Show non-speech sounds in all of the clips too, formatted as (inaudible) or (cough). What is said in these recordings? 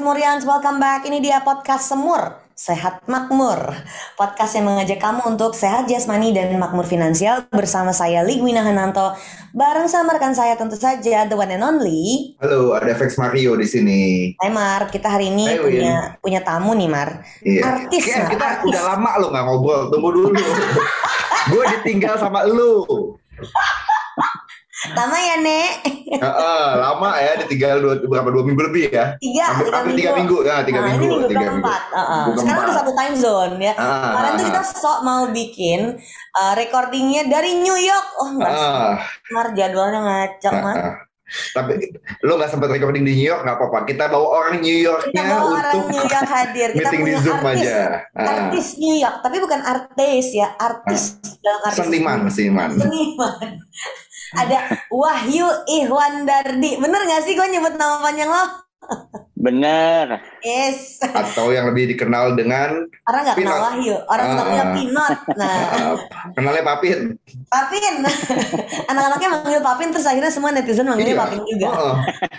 Semurians, welcome back. Ini dia podcast Semur, Sehat Makmur. Podcast yang mengajak kamu untuk sehat jasmani dan makmur finansial bersama saya Ligwina Hananto. Bareng sama rekan saya tentu saja, the one and only. Halo, ada Vex Mario di sini. Hai Mar, kita hari ini Hai, Win. punya punya tamu nih Mar. Iya. Artis, Kayak kita artis. udah lama lo nggak ngobrol. Tunggu dulu. (laughs) gue ditinggal sama lu. Lama ya Nek? Heeh, lama ya, ditinggal dua, berapa dua minggu lebih ya? Tiga, Hampir, tiga hampir minggu. tiga minggu ya, tiga Nah, minggu. ini minggu tiga keempat. Heeh. Minggu Sekarang udah satu time zone ya. Ah, Kemarin tuh ah, kita sok mau bikin uh, recordingnya dari New York. Oh enggak, Ah, Mar jadwalnya ngacak ah, Mar. ah. Tapi lo nggak sempat recording di New York nggak apa-apa. Kita bawa orang New Kita Yorknya bawa orang untuk New York hadir. Kita meeting di punya Zoom artis. aja. Ah, Artis New York, tapi bukan artis ya, artis dalam artis seniman, seniman. Seniman. Ada Wahyu Ihwan Dardi. Bener gak sih gue nyebut nama panjang lo? Bener. Yes. Atau yang lebih dikenal dengan Orang gak kenal Pinot. Wahyu. Orang Ah, kenalnya ah. Pinot. Nah, uh, (laughs) kenalnya Papin. Papin. (laughs) Anak-anaknya manggil Papin, terus akhirnya semua netizen manggilnya Iya. Papin juga. Heeh.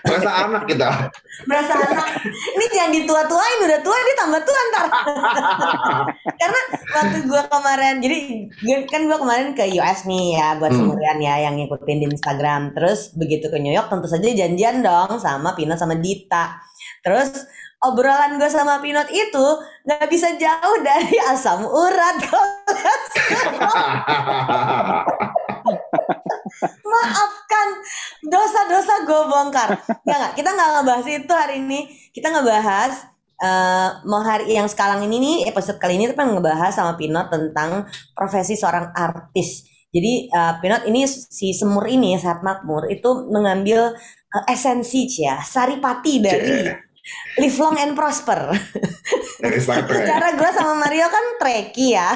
Berasa (laughs) anak kita. Berasa anak. Ini jangan ditua-tuain, udah tua dia tambah tua ntar. Karena waktu gue kemarin, jadi kan gue kemarin ke US nih ya buat Hmm. semurian ya yang ngikutin di Instagram. Terus begitu ke New York tentu saja janjian dong sama Pinot sama Dita. Terus obrolan gue sama Pinot itu nggak bisa jauh dari asam urat. (laughs) Maafkan dosa-dosa gue bongkar. Nggak, nggak, kita nggak ngebahas itu hari ini. Kita ngebahas eh mau hari yang sekarang ini nih episode kali ini tuh ngebahas sama Pinot tentang profesi seorang artis. Jadi eh, Pinot ini si semur ini saat makmur itu mengambil eh, esensi ya saripati dari live long and prosper. Secara gue sama Mario kan treki ya.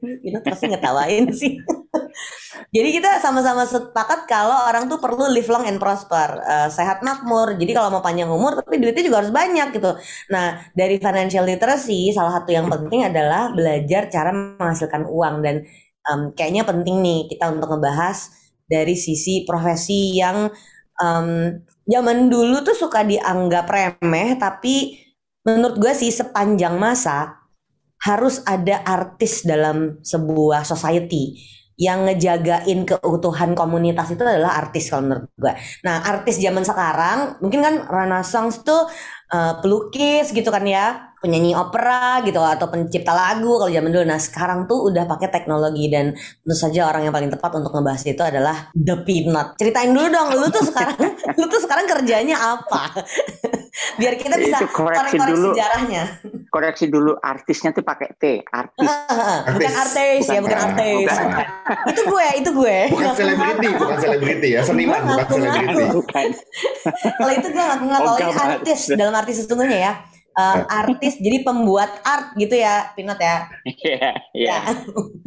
Pinot pasti ngetawain sih. Jadi kita sama-sama sepakat kalau orang tuh perlu live long and prosper, eh, sehat makmur. Jadi kalau mau panjang umur, tapi duitnya juga harus banyak gitu. Nah dari financial literacy, salah satu yang penting adalah belajar cara menghasilkan uang dan em, kayaknya penting nih kita untuk ngebahas dari sisi profesi yang em, zaman dulu tuh suka dianggap remeh, tapi menurut gue sih sepanjang masa harus ada artis dalam sebuah society yang ngejagain keutuhan komunitas itu adalah artis kalau menurut gue. Nah artis zaman sekarang mungkin kan Renaissance tuh eh, pelukis gitu kan ya, penyanyi opera gitu atau pencipta lagu kalau zaman dulu. Nah sekarang tuh udah pakai teknologi dan tentu saja orang yang paling tepat untuk ngebahas itu adalah The Peanut. Ceritain dulu dong, lu tuh sekarang (laughs) lu tuh sekarang kerjanya apa? (laughs) Biar kita bisa korek-korek dulu. sejarahnya. Koreksi dulu artisnya tuh pakai T, artis. bukan artis ya, bukan Bukan. artis. Bukan. itu gue, itu gue. Bukan selebriti, bukan selebriti ya, seniman bukan selebriti. Bukan. Kalau itu gue ngaku-ngaku. Oh, ini gambar. artis dalam arti sesungguhnya ya. Eh, artis jadi pembuat art gitu ya, Pinot ya. Iya, iya. Ya.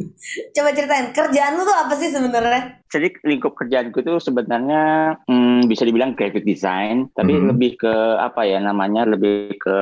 (laughs) Coba ceritain kerjaan lu tuh apa sih sebenarnya? Jadi lingkup kerjaanku tuh sebenarnya hmm, bisa dibilang graphic design, tapi Hmm. lebih ke apa ya namanya, lebih ke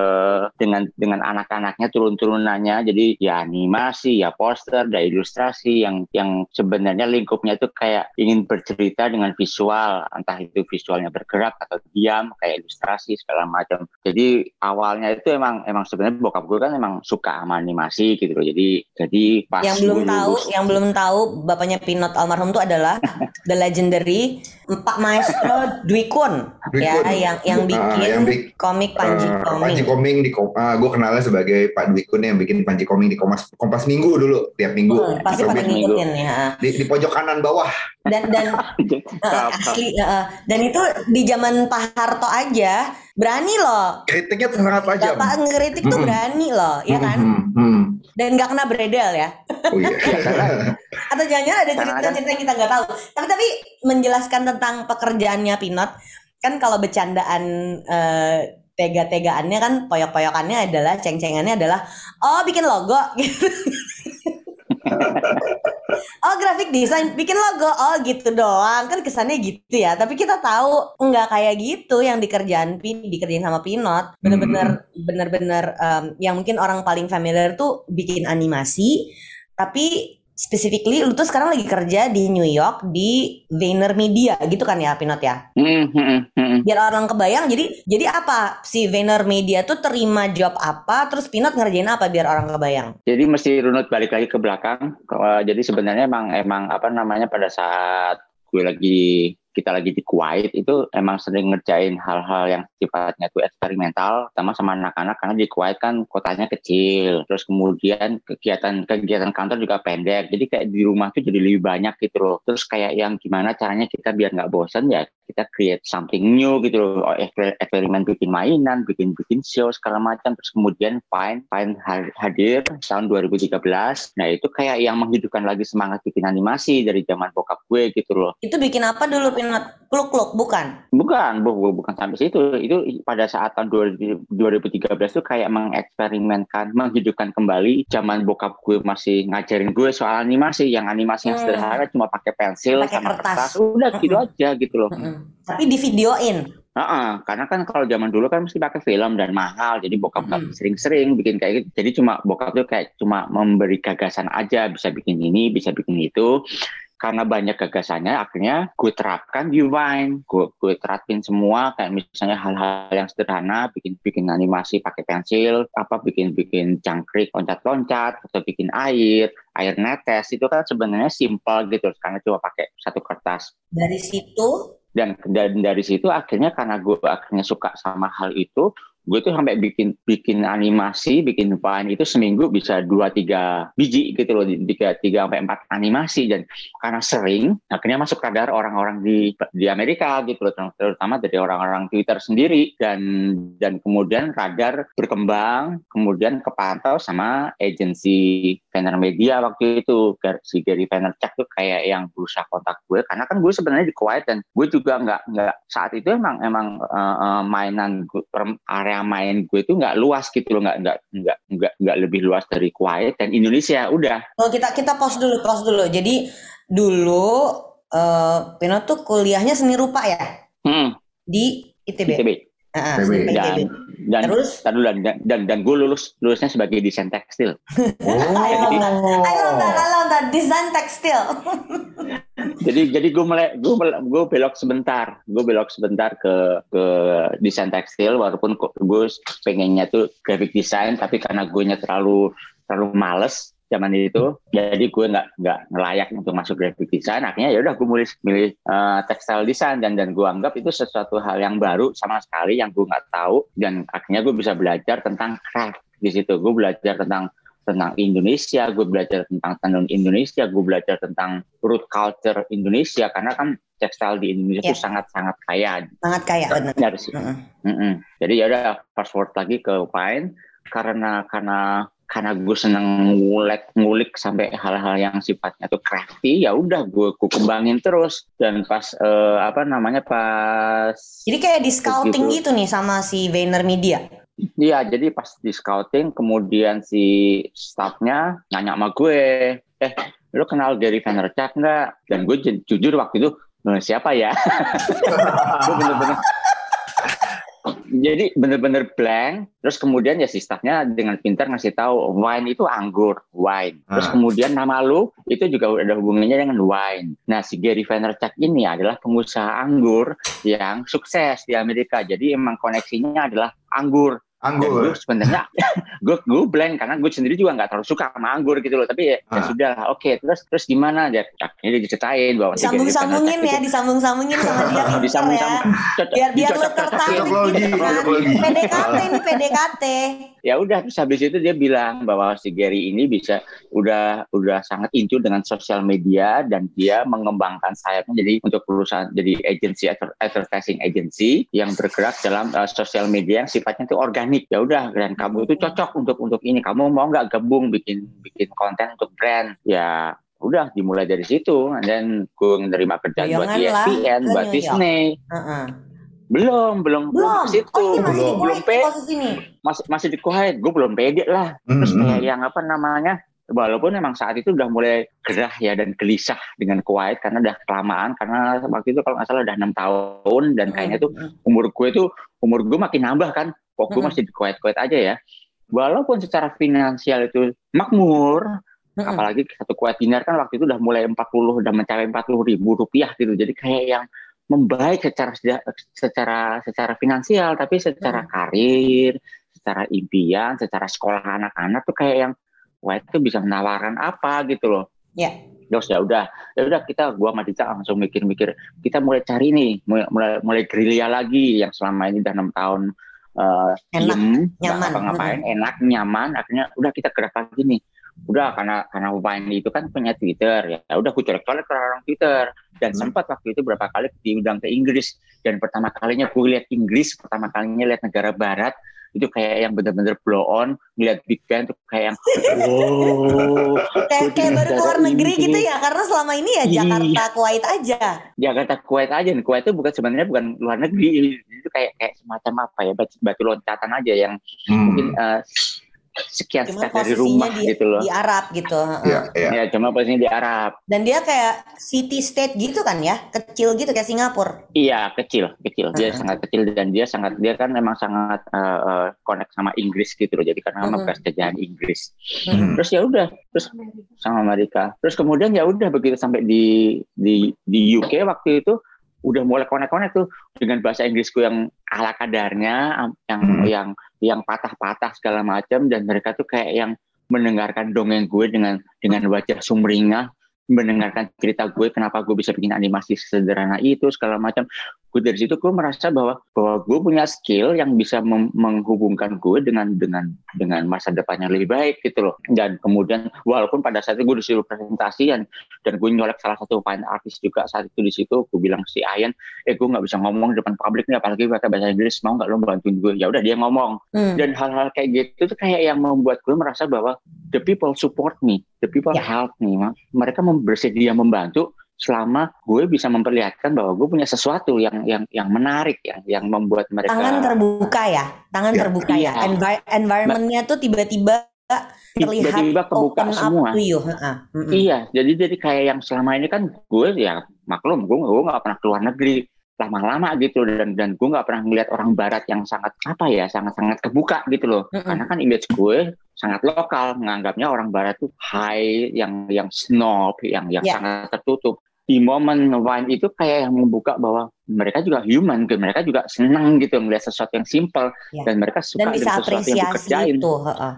dengan dengan anak-anaknya turun-turunannya. Jadi ya animasi, ya poster, ada ilustrasi yang yang sebenarnya lingkupnya itu kayak ingin bercerita dengan visual, entah itu visualnya bergerak atau diam, kayak ilustrasi segala macam. Jadi awalnya itu emang emang sebenarnya bokap gue kan emang suka sama animasi gitu loh. Jadi jadi pas Yang belum tahu Bus. yang belum tahu, bapaknya Pinot almarhum itu adalah (laughs) the legendary Pak Maestro Dwi Kun, Dwi ya, yang yang Ah, bikin yang bik- komik Panji Eh, Koming. Panji Koming di Kom- ah, gue kenalnya sebagai Pak Dwi Kun yang bikin Panji Koming di Kompas Kompas Minggu dulu tiap minggu. Hmm, pasti pada ngikutin ya. di, di pojok kanan bawah. Dan dan (laughs) uh, asli uh, dan itu di zaman Pak Harto aja berani loh. Kritiknya sangat tajam. Bapak ngeritik tuh Mm-mm. berani loh, ya kan? Hmm, hmm. Dan nggak kena beredel ya. Oh iya. (laughs) Atau jangan-jangan ada cerita-cerita yang kita nggak tahu. Tapi tapi menjelaskan tentang pekerjaannya Pinot, kan kalau bercandaan eh, tega-tegaannya kan poyok-poyokannya adalah ceng-cengannya adalah oh bikin logo (laughs) gitu. (laughs) oh graphic design bikin logo. Oh gitu doang. Kan kesannya gitu ya. Tapi kita tahu nggak kayak gitu yang dikerjaan pin dikerjain sama Pinot. Bener-bener bener-bener em, yang mungkin orang paling familiar tuh bikin animasi. Tapi specifically lu tuh sekarang lagi kerja di New York di Vayner Media gitu kan ya Pinot ya? Hmm, hmm, biar orang kebayang jadi jadi apa? Si Vayner Media tuh terima job apa terus Pinot ngerjain apa biar orang kebayang? Jadi mesti runut balik lagi ke belakang. Kalau- Jadi sebenarnya emang emang apa namanya pada saat gue lagi kita lagi di Kuwait itu emang sering ngerjain hal-hal yang sifatnya tuh eksperimental sama sama anak-anak karena di Kuwait kan kotanya kecil terus kemudian kegiatan kegiatan kantor juga pendek jadi kayak di rumah tuh jadi lebih banyak gitu loh. Terus kayak yang gimana caranya kita biar nggak bosan ya kita create something new gitu loh Oh, eksper- eksperimen bikin mainan bikin bikin show segala macam terus kemudian Fine Fine ha- hadir tahun 2013 nah itu kayak yang menghidupkan lagi semangat bikin animasi dari zaman bokap gue gitu loh itu bikin apa dulu Pinot kluk-kluk bukan Bukan, bu, bu- bukan sampai situ. Itu pada saat tahun 2000 2013 tuh kayak mengeksperimenkan, menghidupkan kembali zaman bokap gue masih ngajarin gue soal animasi, yang animasi yang Hmm. sederhana cuma pakai pensil Pakai sama kertas. kertas. Udah gitu aja gitu loh. Tapi di videoin Heeh, karena kan kalau zaman dulu kan mesti pakai film dan mahal, jadi bokap nggak Mm-mm. sering-sering bikin kayak gitu. Jadi cuma bokap tuh kayak cuma memberi gagasan aja, bisa bikin ini, bisa bikin itu. Karena banyak gagasannya, akhirnya gue terapkan di Vine. Gue, gue terapin semua, kayak misalnya hal-hal yang sederhana, bikin bikin animasi pakai pensil, apa bikin bikin jangkrik loncat-loncat, atau bikin air, air netes itu kan sebenarnya simpel gitu, karena cuma pakai satu kertas dari situ dan dari situ akhirnya karena gue akhirnya suka sama hal itu gue tuh sampai bikin bikin animasi bikin Vine itu seminggu bisa dua tiga biji gitu loh tiga tiga sampai empat animasi. Dan karena sering akhirnya masuk radar orang-orang di di Amerika gitu loh terutama dari orang-orang Twitter sendiri. Dan dan kemudian radar berkembang kemudian kepantau sama agensi Vayner Media waktu itu. Si Gary Vaynerchuk tuh kayak yang berusaha kontak gue. Karena kan gue sebenarnya di Kuwait dan gue juga nggak nggak saat itu emang emang eh, mainan gue- per- area main gue itu nggak luas gitu loh nggak nggak nggak nggak nggak lebih luas dari Kuwait dan Indonesia udah Oh kita kita pause dulu pause dulu. Jadi dulu eh Pino tuh kuliahnya seni rupa ya hmm, di ITB. ITB Ah, ITB. seni rupa dan ITB. Dan Terus dan dan dan, dan, dan gue lulus lulusnya sebagai desain tekstil (laughs) Oh. I love that. I love that. I love that. Desain tekstil. (laughs) jadi jadi gue mulai gue gue belok sebentar gue belok sebentar ke ke desain tekstil walaupun gue pengennya tuh graphic design tapi karena gue nya terlalu terlalu males zaman itu jadi gue nggak nggak ngelayak untuk masuk graphic design akhirnya ya udah gue milih milih eh, textile design dan dan gue anggap itu sesuatu hal yang baru sama sekali yang gue nggak tahu dan akhirnya gue bisa belajar tentang craft di situ gue belajar tentang tentang Indonesia, gue belajar tentang tenun Indonesia, gue belajar tentang root culture Indonesia karena kan tekstil di Indonesia itu Ya. sangat-sangat kaya Sangat kaya benar. dari situ. Mm-mm. Mm-mm. Jadi ya udah fast forward lagi ke Pine karena karena karena gue seneng ngulik ngulik sampai hal-hal yang sifatnya tuh crafty ya udah gue gue kembangin terus dan pas eh, apa namanya pas Jadi kayak di scouting Begitu. gitu nih sama si Vayner Media. Iya, jadi pas di scouting, kemudian si staffnya nanya sama gue, eh, lu kenal Gary Vaynerchuk nggak? Dan gue ju- jujur waktu itu, "Eh, siapa ya? (laughs) gue bener-bener jadi bener-bener blank terus kemudian ya si staffnya dengan pintar ngasih tahu wine itu anggur wine. Terus Ah. kemudian nama lu itu juga ada hubungannya dengan wine. Nah si Gary Vaynerchuk ini adalah pengusaha anggur yang sukses di Amerika. Jadi emang koneksinya adalah anggur Anggur. gue sebenarnya gue gue blank karena gue sendiri juga nggak terlalu suka sama anggur gitu loh. Tapi ya, ya Ah. sudah, oke. Terus terus gimana? Dia akhirnya dia diceritain bahwa si Gary itu Disambung-sambungin ternyata ya, itu- disambung-sambungin sama dia (laughs) disambung ya. Biar biar lo tertarik gitu kan. PDKT ini PDKT. ya udah terus habis itu dia bilang bahwa si Gary ini bisa udah udah sangat into dengan sosial media dan dia mengembangkan sayapnya jadi untuk perusahaan jadi agency adver- advertising agency yang bergerak dalam uh, sosial media yang sifatnya itu organik ya udah. Dan kamu itu cocok untuk untuk ini. Kamu mau nggak gabung bikin bikin konten untuk brand? Ya udah dimulai dari situ. Then gue menerima kerjaan buat Bayangan lah, ESPN ke buat. Disney. Heeh. belum belum Belum. ke situ. Oh di belum belum Kuwait pe posisi ini. masih masih di Kuwait. Gue belum pede lah. Terus Hmm, kayak yang apa namanya walaupun memang saat itu udah mulai gerah ya dan gelisah dengan Kuwait karena udah kelamaan karena waktu itu kalau nggak salah udah enam tahun dan kayaknya tuh umur gue tuh umur gue makin nambah kan kok gue Mm-mm. masih di Kuwait Kuwait aja ya walaupun secara finansial itu makmur Mm-mm. apalagi satu Kuwait dinar kan waktu itu udah mulai 40 udah mencapai 40 ribu rupiah gitu jadi kayak yang membaik secara secara secara finansial tapi secara karir secara impian secara sekolah anak-anak tuh kayak yang wah itu bisa menawarkan apa gitu loh Ya. terus ya udah ya udah kita gua sama Dita langsung mikir-mikir kita mulai cari nih mulai mulai, mulai gerilya lagi yang selama ini udah enam tahun eh Enak, diem, nyaman. ngapa-ngapain enak nyaman akhirnya udah kita gerak lagi nih udah karena karena Wine itu kan punya Twitter ya udah gue colek-colek ke orang Twitter dan Hmm. sempat waktu itu berapa kali diundang ke Inggris dan pertama kalinya gue lihat Inggris pertama kalinya lihat negara Barat itu kayak yang bener-bener blow on ngeliat Big Ben tuh kayak yang wow (laughs) Kayak, kayak baru keluar negeri gitu ya karena selama ini ya Iya. Jakarta Kuwait aja. Jakarta Kuwait aja dan Kuwait itu bukan sebenarnya bukan luar negeri itu kayak kayak semacam apa ya batu, batu loncatan aja yang Hmm. mungkin eh, sekian Cuma step dari posisinya rumah di, gitu loh di Arab gitu. heeh. Iya, iya. ya cuma posisinya di Arab Dan dia kayak city state gitu kan ya, kecil gitu kayak Singapura. iya kecil kecil dia Heeh. sangat kecil dan dia sangat dia kan memang sangat eh, connect sama Inggris gitu loh jadi karena memang bekas jajahan Inggris Hmm. terus ya udah terus sama Amerika terus kemudian ya udah begitu sampai di di di UK waktu itu udah mulai connect-connect tuh dengan bahasa Inggrisku yang ala kadarnya yang Hmm. yang yang patah-patah segala macam dan mereka tuh kayak yang mendengarkan dongeng gue dengan dengan wajah sumringah mendengarkan cerita gue kenapa gue bisa bikin animasi sederhana itu segala macam gue dari situ gue merasa bahwa bahwa gue punya skill yang bisa menghubungkan gue dengan dengan dengan masa depan yang lebih baik gitu loh dan kemudian walaupun pada saat itu gue disuruh presentasi dan dan gue nyolek salah satu fine artist juga saat itu di situ gue bilang si Ayan eh gue nggak bisa ngomong di depan publik nih apalagi pakai bahasa Inggris mau nggak lo bantuin gue ya udah dia ngomong Hmm. dan hal-hal kayak gitu tuh kayak yang membuat gue merasa bahwa the people support me, the people Ya. help me, mereka bersedia membantu selama gue bisa memperlihatkan bahwa gue punya sesuatu yang yang yang menarik, yang yang membuat mereka Tangan terbuka ya, tangan Ya. terbuka ya. Iya. Envi- environmentnya tuh tiba-tiba terlihat tiba-tiba kebuka open semua. up to you. Heeh. Mm-mm. Iya, jadi jadi kayak yang selama ini kan gue ya maklum gue gue nggak pernah keluar negeri lama-lama gitu dan dan gue nggak pernah melihat orang barat yang sangat apa ya sangat sangat kebuka gitu loh karena kan image gue sangat lokal menganggapnya orang barat tuh high yang yang snob yang yang Ya. sangat tertutup di momen wine itu kayak yang membuka bahwa mereka juga human gitu mereka juga senang gitu melihat sesuatu yang simple Ya. dan mereka suka Dan bisa dengan sesuatu yang apresiasi dikerjain itu. heeh.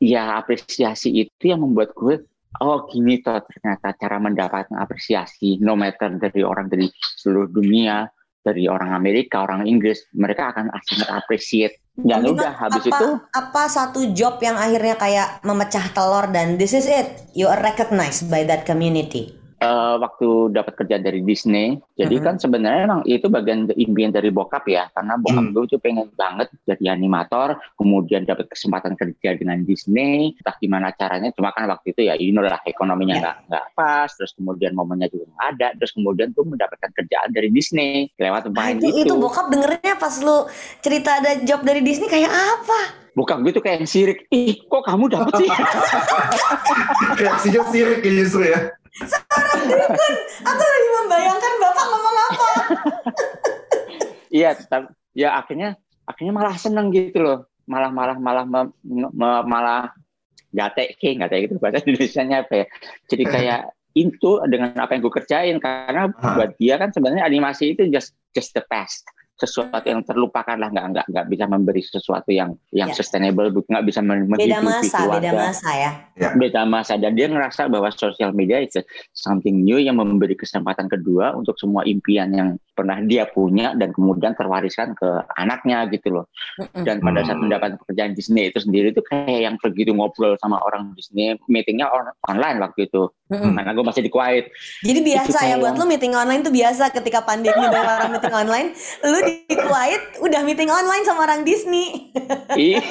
ya apresiasi itu yang membuat gue oh gini toh ternyata cara mendapatkan apresiasi no matter dari orang dari seluruh dunia dari orang Amerika orang Inggris mereka akan sangat appreciate dan Tapi udah Bang, habis apa, itu apa satu job yang akhirnya kayak memecah telur dan this is it, you are recognized by that community. Eh, waktu dapat kerja dari Disney jadi Mhm. kan sebenarnya emang itu bagian impian dari bokap ya karena bokap Hmm. gue tuh pengen banget jadi animator kemudian dapat kesempatan kerja dengan Disney entah gimana caranya cuma kan waktu itu ya you know lah ekonominya Ya. nggak nggak pas terus kemudian momennya juga nggak ada terus kemudian gue mendapatkan kerjaan dari Disney lewat Nah, main itu, itu, itu bokap dengernya pas lu cerita ada job dari Disney kayak apa? bokap gue tuh kayak yang sirik ih kok kamu dapet sih (laughs) Reaksinya sirik ya justru ya. Aku lagi membayangkan bapak ngomong apa? Iya, tetap ya akhirnya akhirnya malah seneng gitu loh. Malah malah malah me- me- malah nggak kayak gitu bahasa Indonesia-nya apa ya. Jadi kayak itu dengan apa yang gue kerjain karena buat dia kan sebenarnya animasi itu just just the past. Sesuatu yang terlupakan lah nggak nggak nggak bisa memberi sesuatu yang yang Ya. sustainable nggak bisa men- Beda menghidupi masa, beda keluarga masa ya. beda masa dan dia ngerasa bahwa sosial media itu something new yang memberi kesempatan kedua untuk semua impian yang pernah dia punya dan kemudian terwariskan ke anaknya gitu loh dan pada saat Hmm. mendapat pekerjaan Disney itu sendiri itu kayak yang begitu ngobrol sama orang Disney meetingnya on- online waktu itu Mm-mm. karena gue masih di Kuwait Jadi biasa ya buat lu meeting online tuh biasa ketika pandemi banyak orang meeting online, lu di Kuwait udah meeting online sama orang Disney. iya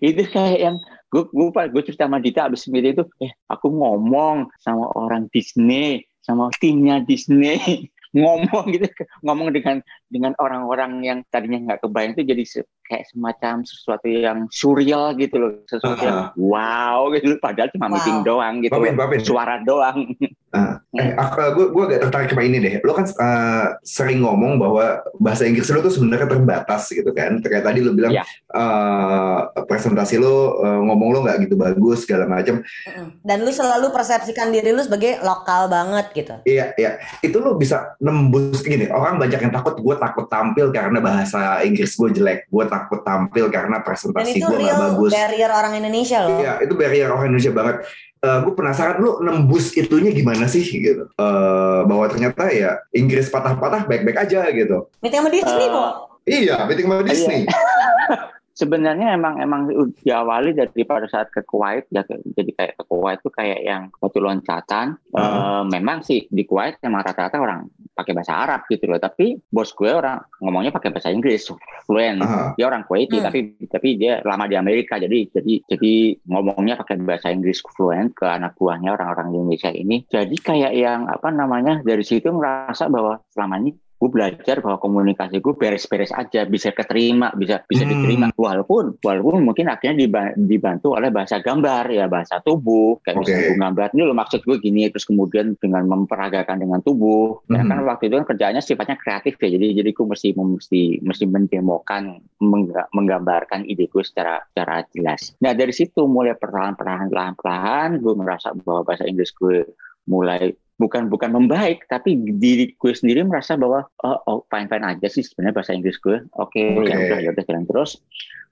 itu kayak yang gue gue gue cerita sama Dita abis meeting itu eh aku ngomong sama orang Disney sama timnya Disney ngomong gitu ngomong dengan dengan orang-orang yang tadinya nggak kebayang itu jadi se- kayak semacam sesuatu yang surreal gitu loh sesuatu yang wow gitu padahal cuma Wow. meeting doang gitu loh. papin. suara doang (laughs) Eh, aku, gue, gue agak tertarik sama ini deh. Lo kan eh, sering ngomong bahwa bahasa Inggris lo tuh sebenarnya terbatas gitu kan. Kayak tadi lo bilang Iya. eh, presentasi lo eh, ngomong lo nggak gitu bagus segala macam. Mm-mm. Dan lu selalu persepsikan diri lu sebagai lokal banget gitu. Iya, iya. Itu lo bisa nembus gini. Orang banyak yang takut. Gue takut tampil karena bahasa Inggris gue jelek. Gue takut tampil karena presentasi itu gue nggak real bagus. barrier orang Indonesia loh. Iya, itu barrier orang Indonesia banget. Gue penasaran lu nembus itunya gimana sih gitu. Eh, bahwa ternyata ya Inggris patah-patah baik-baik aja gitu. Meeting sama Disney Eh, kok. Iya, meeting sama Disney. (laughs) sebenarnya emang emang diawali dari pada saat ke Kuwait ya ke- jadi kayak ke Kuwait itu kayak yang batu loncatan Eh, memang sih di Kuwait emang rata-rata orang pakai bahasa Arab gitu loh tapi bos gue orang ngomongnya pakai bahasa Inggris fluent Aha. dia orang Kuwaiti Hmm. tapi tapi dia lama di Amerika jadi jadi jadi ngomongnya pakai bahasa Inggris fluent ke anak buahnya orang-orang Indonesia ini jadi kayak yang apa namanya dari situ ngerasa bahwa selama ini gue belajar bahwa komunikasi gue beres-beres aja bisa keterima bisa bisa Hmm. diterima walaupun walaupun mungkin akhirnya diba- dibantu oleh bahasa gambar ya bahasa tubuh kayak Oke. misalnya gue gambar ini lo maksud gue gini terus kemudian dengan memperagakan dengan tubuh ya Hmm. kan waktu itu kan kerjaannya sifatnya kreatif ya jadi jadi gue mesti mesti mesti mendemokan mengga- menggambarkan ide gue secara secara jelas nah dari situ mulai perlahan-perlahan perlahan-perlahan gue merasa bahwa bahasa Inggris gue mulai bukan bukan membaik tapi diri gue sendiri merasa bahwa oh, oh fine fine aja sih sebenarnya bahasa Inggris gue oke Oke. ya udah ya udah jalan terus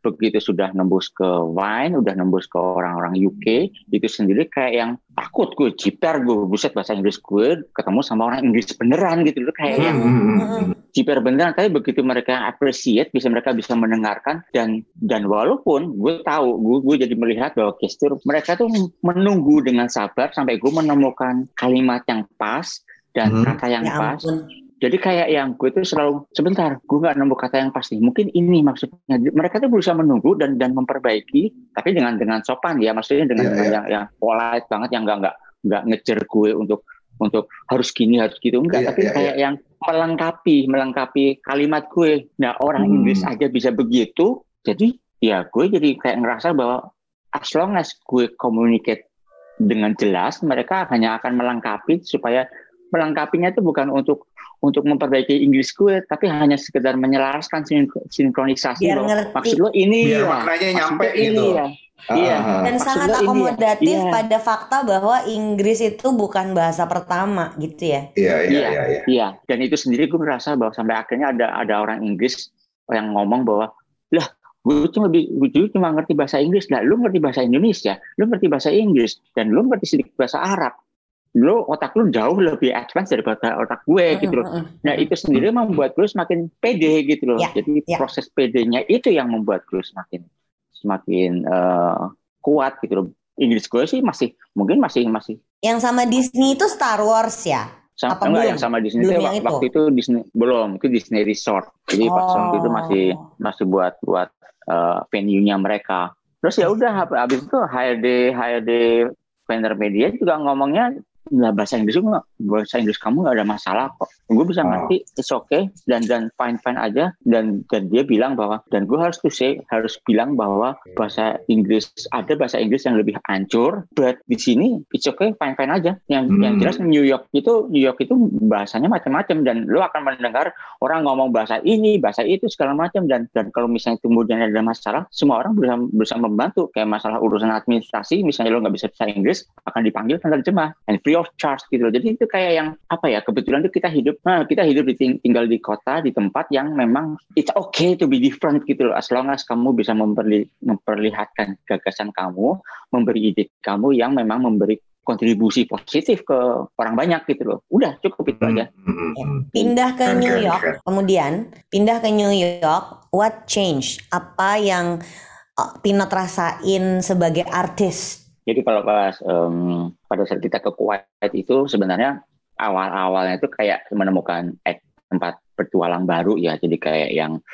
begitu sudah nembus ke wine udah nembus ke orang-orang UK itu sendiri kayak yang takut gue jiper gue buset bahasa Inggris gue ketemu sama orang Inggris beneran gitu loh kayak yang Hmm, hmm, hmm. jiper beneran tapi begitu mereka appreciate bisa mereka bisa mendengarkan dan dan walaupun gue tahu gue, gue jadi melihat bahwa gestur mereka tuh menunggu dengan sabar sampai gue menemukan kalimat yang pas dan Hmm. kata yang Ya pas ampun. jadi kayak yang gue tuh selalu sebentar gue nggak nemu kata yang pasti mungkin ini maksudnya mereka tuh berusaha menunggu dan dan memperbaiki tapi dengan dengan sopan ya maksudnya dengan, dengan iya. yang yang polite banget yang nggak nggak nggak ngejar gue untuk untuk harus gini harus gitu enggak Iya, tapi iya, kayak yang melengkapi melengkapi kalimat gue nah orang Hmm. Inggris aja bisa begitu jadi ya gue jadi kayak ngerasa bahwa as long as gue communicate dengan jelas mereka hanya akan melengkapi supaya melengkapinya itu bukan untuk untuk memperbaiki Inggris gue tapi hanya sekedar menyelaraskan sinkro- sinkronisasi Biar ngerti. maksud lo ini Biar ya maknanya maksud nyampe lo ini gitu. ya. Ah, Iya. ah, ah. Dan Maksud sangat ya? akomodatif Iya. pada fakta bahwa Inggris itu bukan bahasa pertama gitu ya. Iya, iya, Iya. iya, iya. Iya, dan itu sendiri gue merasa bahwa sampai akhirnya ada ada orang Inggris yang ngomong bahwa lah gue cuma bi- gue cuma ngerti bahasa Inggris lah, lu ngerti bahasa Indonesia, lu ngerti bahasa Inggris dan lu ngerti sedikit bahasa Arab. Lu otak lu jauh lebih advance daripada otak gue gitu loh. Nah itu sendiri membuat gue semakin pede gitu loh. Ya, Jadi ya. proses pedenya itu yang membuat gue semakin semakin eh, kuat gitu loh. Inggris gue sih masih mungkin masih masih Yang sama Disney itu Star Wars ya. sama Apa enggak belum? yang sama Disney Belum itu yang waktu itu Disney belum itu Disney Resort. Jadi pas waktu itu masih Oh. masih buat buat eh, venue-nya mereka. Terus ya udah hab- habis itu HRD HRD vendor media juga ngomongnya ya bahasa Inggris nggak bahasa Inggris kamu nggak ada masalah kok. Gue bisa Oh. ngerti it's okay dan dan fine fine aja. Dan dan dia bilang bahwa dan gue harus tuh say harus bilang bahwa bahasa Inggris ada bahasa Inggris yang lebih hancur but di sini it's okay fine fine aja. Yang yang Hmm. jelas New York itu New York itu bahasanya macam-macam dan lo akan mendengar orang ngomong bahasa ini bahasa itu segala macam. Dan dan kalau misalnya kemudian ada masalah semua orang berusaha berusaha membantu. Kayak masalah urusan administrasi misalnya lo nggak bisa bahasa Inggris akan dipanggil penerjemah and free of charge gitu loh. Jadi itu tuh kayak yang apa ya kebetulan tuh kita hidup nah, kita hidup di ting- tinggal di kota di tempat yang memang it's okay to be different gitu loh as long as kamu bisa memperli memperlihatkan gagasan kamu memberi ide kamu yang memang memberi kontribusi positif ke orang banyak gitu loh udah cukup itu aja Hmm. Pindah ke New York, kemudian pindah ke New York, what change? Apa yang Pinot rasain sebagai artis? Jadi kalau pas em, pada saat kita ke Kuwait itu sebenarnya awal-awalnya itu kayak menemukan eh, tempat bertualang baru ya. Jadi kayak yang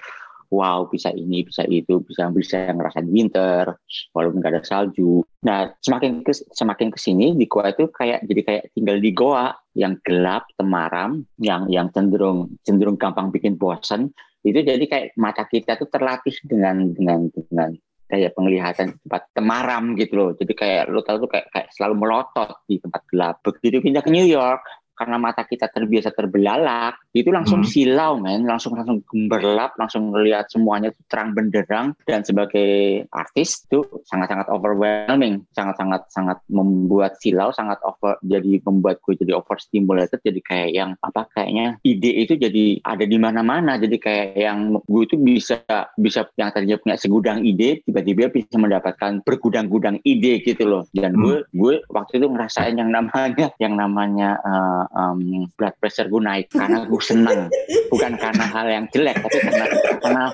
wow bisa ini bisa itu bisa bisa ngerasain winter walaupun nggak ada salju. Nah semakin ke, semakin ke sini di Kuwait itu kayak jadi kayak tinggal di goa yang gelap temaram yang yang cenderung cenderung gampang bikin bosan itu jadi kayak mata kita tuh terlatih dengan dengan dengan kayak penglihatan tempat temaram gitu loh. Jadi kayak lo tau tuh kayak, kayak selalu melotot di tempat gelap. Begitu pindah ke New York, karena mata kita terbiasa terbelalak, itu langsung Hmm. silau men, langsung langsung gemberlap, langsung melihat semuanya terang benderang. Dan sebagai artis itu sangat-sangat overwhelming, sangat-sangat sangat membuat silau, sangat over jadi membuat gue jadi overstimulated, jadi kayak yang apa kayaknya ide itu jadi ada di mana-mana, jadi kayak yang gue itu bisa bisa yang tadinya punya segudang ide tiba-tiba bisa mendapatkan bergudang-gudang ide gitu loh. Dan gue gue waktu itu ngerasain yang namanya yang namanya uh, um, blood pressure gue naik karena gue senang bukan karena hal yang jelek tapi karena karena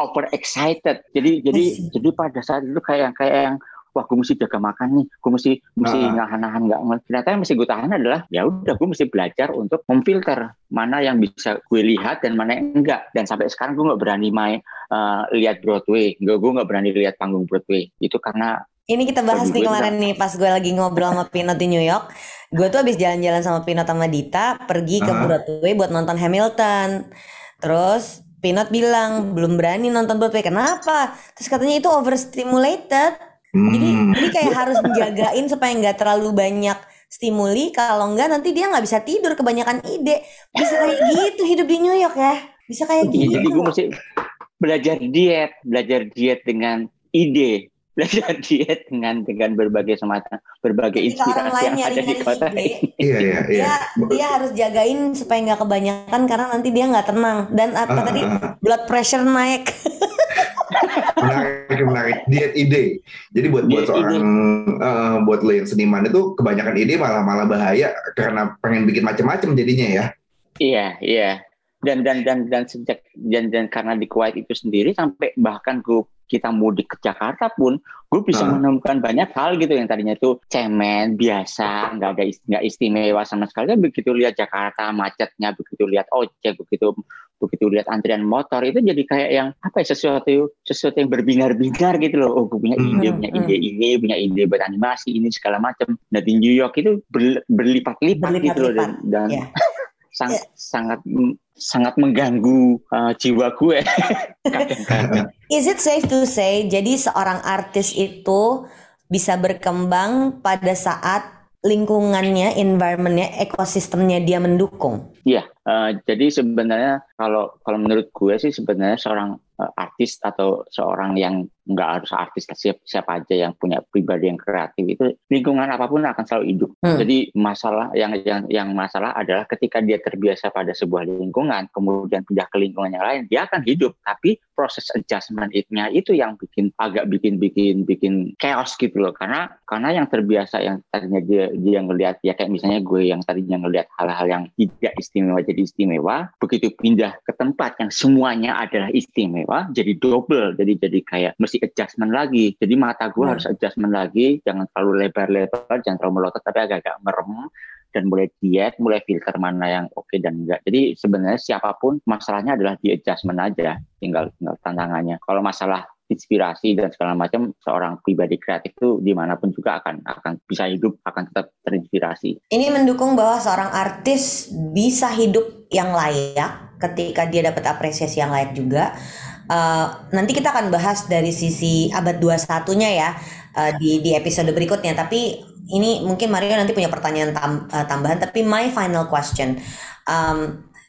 over excited jadi jadi jadi pada saat itu kayak kayak yang wah gue mesti jaga makan nih. Gue mesti mesti Ah. nahan-nahan nggak ternyata yang mesti gue tahan adalah ya udah gue mesti belajar untuk memfilter mana yang bisa gue lihat dan mana yang enggak. Dan sampai sekarang gue nggak berani main uh, lihat Broadway. Gue gue nggak berani lihat panggung Broadway. Itu karena Ini kita bahas nih kemarin nih pas gue lagi ngobrol sama Pinot di New York. Gue tuh habis jalan-jalan sama Pinot sama Dita pergi ke Ah. Broadway buat nonton Hamilton. Terus Pinot bilang belum berani nonton Broadway. Kenapa? Terus katanya itu overstimulated. Jadi Hmm. jadi kayak harus menjagain supaya nggak terlalu banyak stimuli. Kalau nggak nanti dia nggak bisa tidur kebanyakan ide. Bisa kayak gitu hidup di New York ya. Bisa kayak Iya, gitu. jadi gue mesti belajar diet, belajar diet dengan ide, belajar (laughs) diet dengan dengan berbagai semacam berbagai Ketika inspirasi lain yang ada di kota ini. Iya, iya, iya. dia dia harus jagain supaya nggak kebanyakan karena nanti dia nggak tenang dan apa Ah, tadi ah, ah. blood pressure naik (laughs) menarik menarik diet ide jadi buat buat Diet seorang eh, buat lo yang seniman itu kebanyakan ide malah malah bahaya karena pengen bikin macam-macam jadinya ya Iya, iya. Dan dan dan dan sejak dan dan karena di Kuwait itu sendiri sampai bahkan gue kita mudik ke Jakarta pun gue bisa Ah. menemukan banyak hal gitu yang tadinya itu cemen biasa nggak ada nggak istimewa sama sekali begitu lihat Jakarta macetnya begitu lihat ojek begitu begitu lihat antrian motor itu jadi kayak yang apa ya sesuatu sesuatu yang berbinar-binar gitu loh oh gue punya ide Hmm, punya hmm. ide ini punya ide buat animasi ini segala macam nah di New York itu ber- berlipat-lipat gitu loh dan, dan Iya. (laughs) sang- sangat sangat mengganggu uh, jiwa gue. (laughs) Kadang-kadang. (laughs) Is it safe to say jadi seorang artis itu bisa berkembang pada saat lingkungannya environmentnya ekosistemnya dia mendukung? Iya, eh, jadi sebenarnya kalau kalau menurut gue sih sebenarnya seorang eh, artis atau seorang yang nggak harus artis siapa, siapa aja yang punya pribadi yang kreatif itu lingkungan apa pun akan selalu hidup. Hmm. Jadi masalah yang yang yang masalah adalah ketika dia terbiasa pada sebuah lingkungan kemudian pindah ke lingkungan yang lain dia akan hidup tapi proses adjustment itnya itu yang bikin agak bikin bikin bikin chaos gitu loh karena karena yang terbiasa yang tadinya dia dia ngelihat ya kayak misalnya gue yang tadinya ngelihat hal-hal yang tidak istimewa jadi istimewa begitu pindah ke tempat yang semuanya adalah istimewa jadi double jadi jadi kayak mesti adjustment lagi. Jadi mata gue Hmm. harus adjustment lagi. Jangan terlalu lebar-lebar jangan terlalu melotot tapi agak-agak merem dan mulai diet mulai filter mana yang oke dan enggak. Jadi sebenarnya siapa pun masalahnya adalah di adjustment aja tinggal tinggal tantangannya. Kalau masalah inspirasi dan segala macam seorang pribadi kreatif itu di mana pun juga akan akan bisa hidup akan tetap terinspirasi. Ini mendukung bahwa seorang artis bisa hidup yang layak ketika dia dapat apresiasi yang layak juga. Eh, nanti kita akan bahas dari sisi abad 21-nya ya eh, di di episode berikutnya. Tapi ini mungkin Mario nanti punya pertanyaan tam- eh, tambahan. Tapi my final question, Em,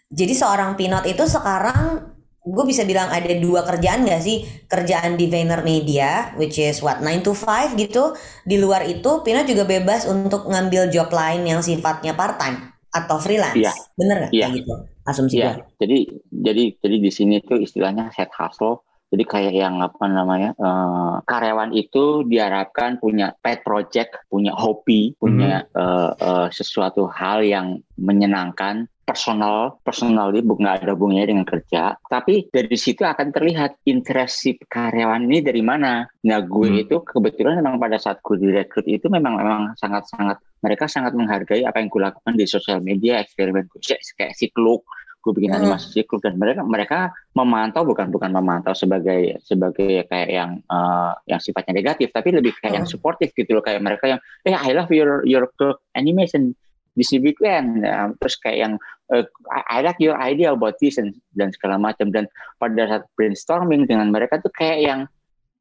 jadi seorang Pinot itu sekarang gue bisa bilang ada dua kerjaan gak sih kerjaan di Media which is what 9 to 5 gitu di luar itu Pina juga bebas untuk ngambil job lain yang sifatnya part time atau freelance Iya. bener gak Iya. kayak gitu asumsi Iya, gue jadi jadi jadi di sini tuh istilahnya set hustle. Jadi kayak yang apa namanya eh, karyawan itu diharapkan punya pet project, punya hobi, punya eh, eh, sesuatu hal yang menyenangkan, personal, personal bu- nggak ada hubungannya dengan kerja. Tapi dari situ akan terlihat interest si karyawan ini dari mana. Nah gue Hmm. itu kebetulan memang pada saat gue direkrut itu memang memang sangat sangat mereka sangat menghargai apa yang gue lakukan di sosial media, eksperimen gue kayak si Kluk, gue bikin Hmm. animasi siklus dan mereka mereka memantau bukan bukan memantau sebagai sebagai kayak yang eh, yang sifatnya negatif tapi lebih kayak yang Hmm. suportif gitu loh kayak mereka yang eh I love your your animation Disney Weekend Ya, terus kayak yang eh, I, I like your idea about this dan, dan segala macam. Dan pada saat brainstorming dengan mereka tuh kayak yang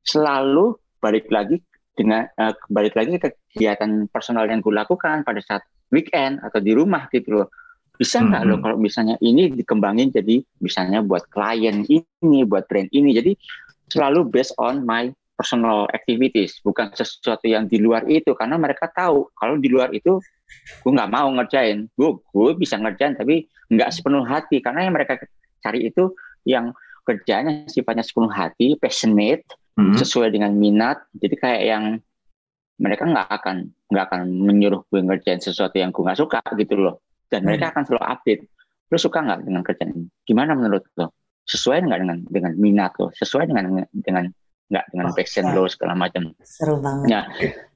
selalu balik lagi dengan eh, balik lagi ke kegiatan personal yang gue lakukan pada saat weekend atau di rumah gitu loh. Bisa nggak Mhm. loh kalau misalnya ini dikembangin jadi misalnya buat klien ini buat brand ini. Jadi selalu based on my personal activities bukan sesuatu yang di luar itu. Karena mereka tahu kalau di luar itu gue nggak mau ngerjain. Gue gue bisa ngerjain tapi nggak sepenuh hati. Karena yang mereka cari itu yang kerjanya sifatnya sepenuh hati passionate Hmm. sesuai dengan minat. Jadi kayak yang mereka nggak akan nggak akan menyuruh gue ngerjain sesuatu yang gue nggak suka gitu loh. Dan mereka akan selalu update. Lo suka nggak dengan kerjaan ini? Gimana menurut lo? Sesuai nggak dengan dengan minat lo? Sesuai dengan dengan nggak dengan Oh, passion ya. lo segala macam seru banget Nah,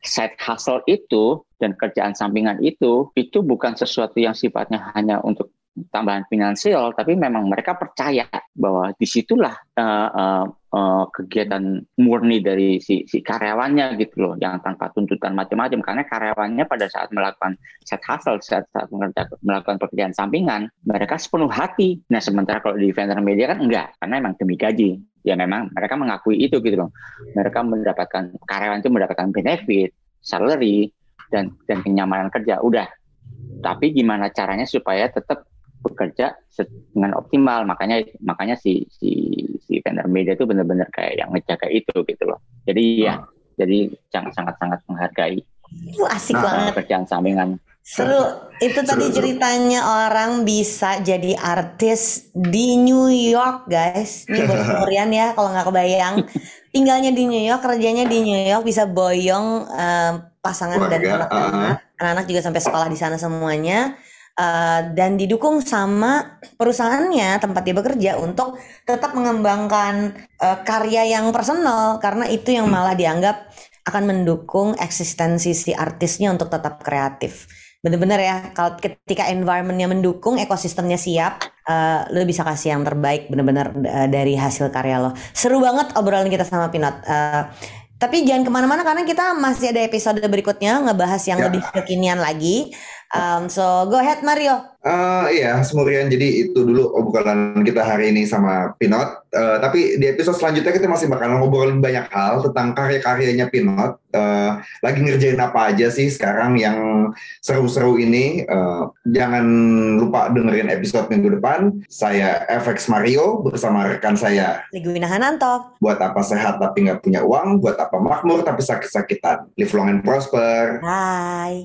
side hustle itu dan kerjaan sampingan itu itu bukan sesuatu yang sifatnya hanya untuk tambahan finansial, tapi memang mereka percaya bahwa di situlah eh, eh, eh, kegiatan murni dari si, si karyawannya gitu loh, yang tanpa tuntutan macam-macam. Karena karyawannya pada saat melakukan side hustle, saat, saat melakukan pekerjaan sampingan, mereka sepenuh hati. Nah, sementara kalau di vendor media kan enggak, karena memang demi gaji. Ya memang mereka mengakui itu gitu loh. Mereka mendapatkan karyawan itu mendapatkan benefit, salary, dan dan kenyamanan kerja. Udah. Tapi gimana caranya supaya tetap bekerja dengan optimal makanya makanya si si si vendor media itu benar-benar kayak yang ngejaga itu gitu loh jadi ya jadi sangat sangat sangat menghargai Lu asik Nah, banget pekerjaan sampingan Seru. Itu tadi Seru, seru. ceritanya orang bisa jadi artis di New York, guys. Ini buat (laughs) Florian ya, kalau nggak kebayang. Tinggalnya di New York, kerjanya di New York, bisa boyong eh, pasangan dan Keluarga, anak-anak. Anak-anak juga sampai sekolah di sana semuanya. Eh, dan didukung sama perusahaannya tempat dia bekerja untuk tetap mengembangkan eh, karya yang personal karena itu yang malah dianggap akan mendukung eksistensi si artisnya untuk tetap kreatif. Bener-bener ya, kalau ketika environmentnya mendukung, ekosistemnya siap, eh, lo bisa kasih yang terbaik bener-bener eh, dari hasil karya lo. Seru banget obrolan kita sama Pinot. Eh, tapi jangan ke mana-mana karena kita masih ada episode berikutnya ngebahas yang Ya. lebih kekinian lagi. Um, so go ahead Mario. Eh, iya, Semurian. Jadi itu dulu obrolan kita hari ini sama Pinot. Eh, tapi di episode selanjutnya kita masih bakal ngobrolin banyak hal tentang karya-karyanya Pinot. Eh, lagi ngerjain apa aja sih sekarang yang seru-seru ini. Eh, jangan lupa dengerin episode minggu depan. Saya FX Mario bersama rekan saya. Liguina Hananto. Buat apa sehat tapi nggak punya uang? Buat apa makmur tapi sakit-sakitan? Live long and prosper. Bye.